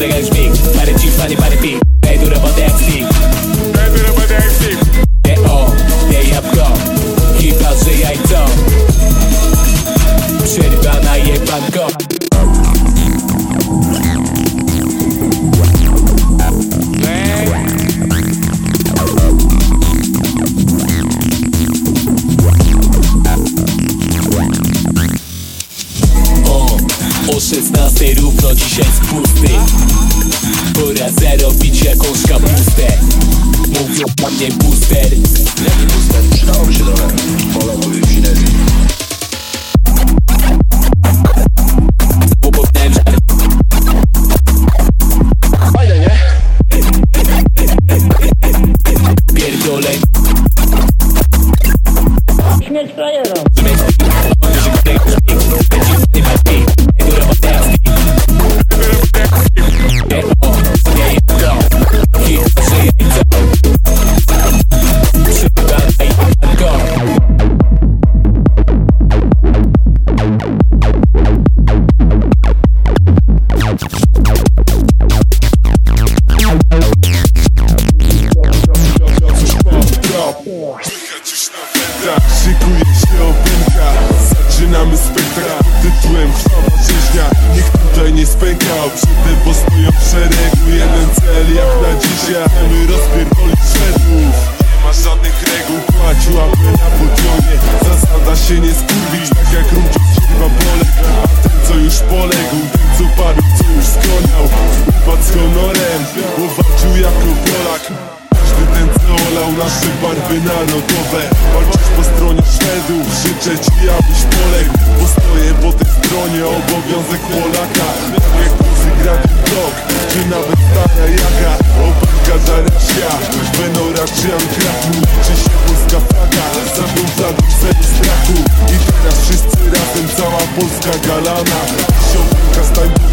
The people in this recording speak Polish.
they gonna speak? Why did you funny, funny? O 16 równo dzisiaj spusty. Pora zarobić jakąś kapustę. Mówią mnie booster. Jaki booster? Przydałoby się trochę. Bo potem żar. Fajne, nie? pierdolę. Śmierć frajerom. Szykuje się opinka Zaczynamy spektakl pod tytułem Krwawa rzeźnia. Nikt tutaj nie spęka Obrzydne postoją w szeregu. Jeden cel jak na dzisiaj Chcemy rozpierdolić Szwedów Nie ma żadnych reguł. Kładź łapę na podionie. Zasada się nie skurwić nasze barwy narodowe. Walczysz po stronie Szwedów Życzę ci abyś poległ. Bo po tej stronie Obowiązek Polaka. Jak muzy gra blok Czy nawet stara jaka Oberka Darasia Benora czy Ankraku Liczy się polska flaga. Za tą flagą zero strachu. I teraz wszyscy razem Cała Polska galana. Siołka stań do